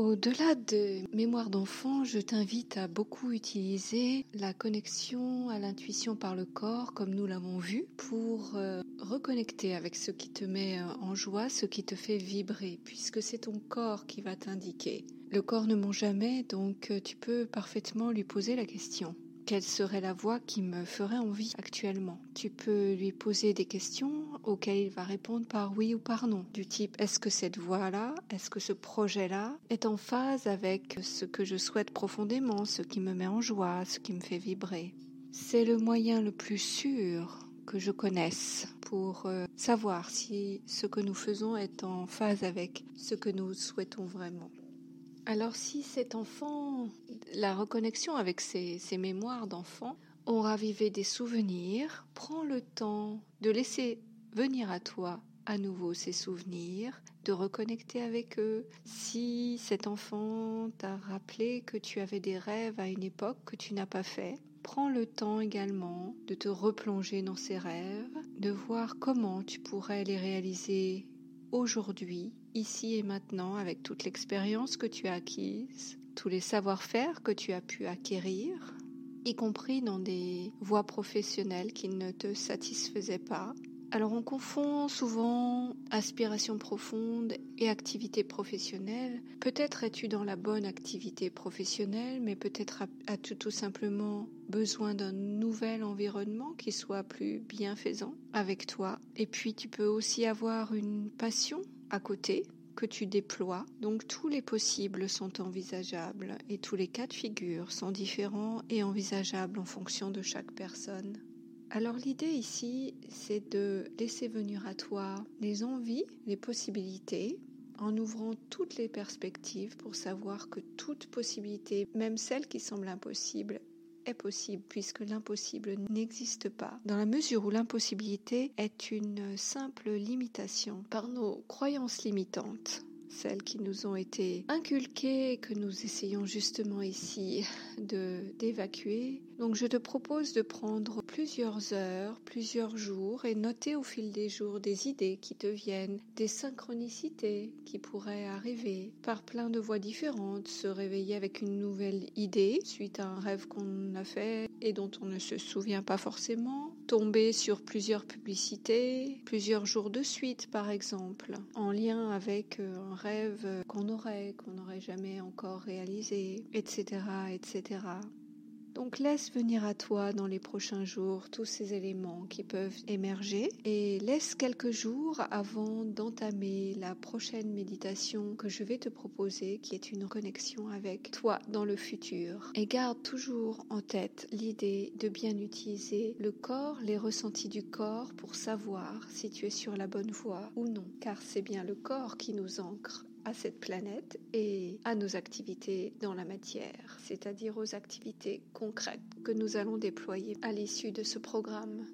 Au-delà des mémoires d'enfant, je t'invite à beaucoup utiliser la connexion à l'intuition par le corps, comme nous l'avons vu, pour euh, reconnecter avec ce qui te met euh, en joie, ce qui te fait vibrer, puisque c'est ton corps qui va t'indiquer. Le corps ne ment jamais, donc euh, tu peux parfaitement lui poser la question quelle serait la voix qui me ferait envie actuellement? Tu peux lui poser des questions auxquelles il va répondre par oui ou par non, du type est-ce que cette voix-là, est-ce que ce projet-là est en phase avec ce que je souhaite profondément, ce qui me met en joie, ce qui me fait vibrer? C'est le moyen le plus sûr que je connaisse pour euh, savoir si ce que nous faisons est en phase avec ce que nous souhaitons vraiment. Alors si cet enfant, la reconnexion avec ses, mémoires d'enfant, ont ravivé des souvenirs, prends le temps de laisser venir à toi à nouveau ces souvenirs, de reconnecter avec eux. Si cet enfant t'a rappelé que tu avais des rêves à une époque que tu n'as pas fait, prends le temps également de te replonger dans ces rêves, de voir comment tu pourrais les réaliser aujourd'hui, ici et maintenant, avec toute l'expérience que tu as acquise, tous les savoir-faire que tu as pu acquérir, y compris dans des voies professionnelles qui ne te satisfaisaient pas. Alors on confond souvent aspiration profonde et activité professionnelle. Peut-être es-tu dans la bonne activité professionnelle, mais peut-être as-tu tout simplement besoin d'un nouvel environnement qui soit plus bienfaisant avec toi. Et puis tu peux aussi avoir une passion à côté que tu déploies. Donc tous les possibles sont envisageables et tous les cas de figure sont différents et envisageables en fonction de chaque personne. Alors l'idée ici, c'est de laisser venir à toi les envies, les possibilités, en ouvrant toutes les perspectives pour savoir que toute possibilité, même celle qui semble impossible, possible puisque l'impossible n'existe pas, dans la mesure où l'impossibilité est une simple limitation par nos croyances limitantes celles qui nous ont été inculquées, que nous essayons justement ici de d'évacuer. Donc je te propose de prendre plusieurs heures, plusieurs jours et noter au fil des jours des idées qui te viennent, des synchronicités qui pourraient arriver par plein de voies différentes, se réveiller avec une nouvelle idée suite à un rêve qu'on a fait et dont on ne se souvient pas forcément, tomber sur plusieurs publicités, plusieurs jours de suite par exemple, en lien avec euh, un rêve qu'on aurait, qu'on n'aurait jamais encore réalisé, etc., etc. Donc laisse venir à toi dans les prochains jours tous ces éléments qui peuvent émerger et laisse quelques jours avant d'entamer la prochaine méditation que je vais te proposer qui est une connexion avec toi dans le futur. Et garde toujours en tête l'idée de bien utiliser le corps, les ressentis du corps pour savoir si tu es sur la bonne voie ou non car c'est bien le corps qui nous ancre à cette planète et à nos activités dans la matière, c'est-à-dire aux activités concrètes que nous allons déployer à l'issue de ce programme.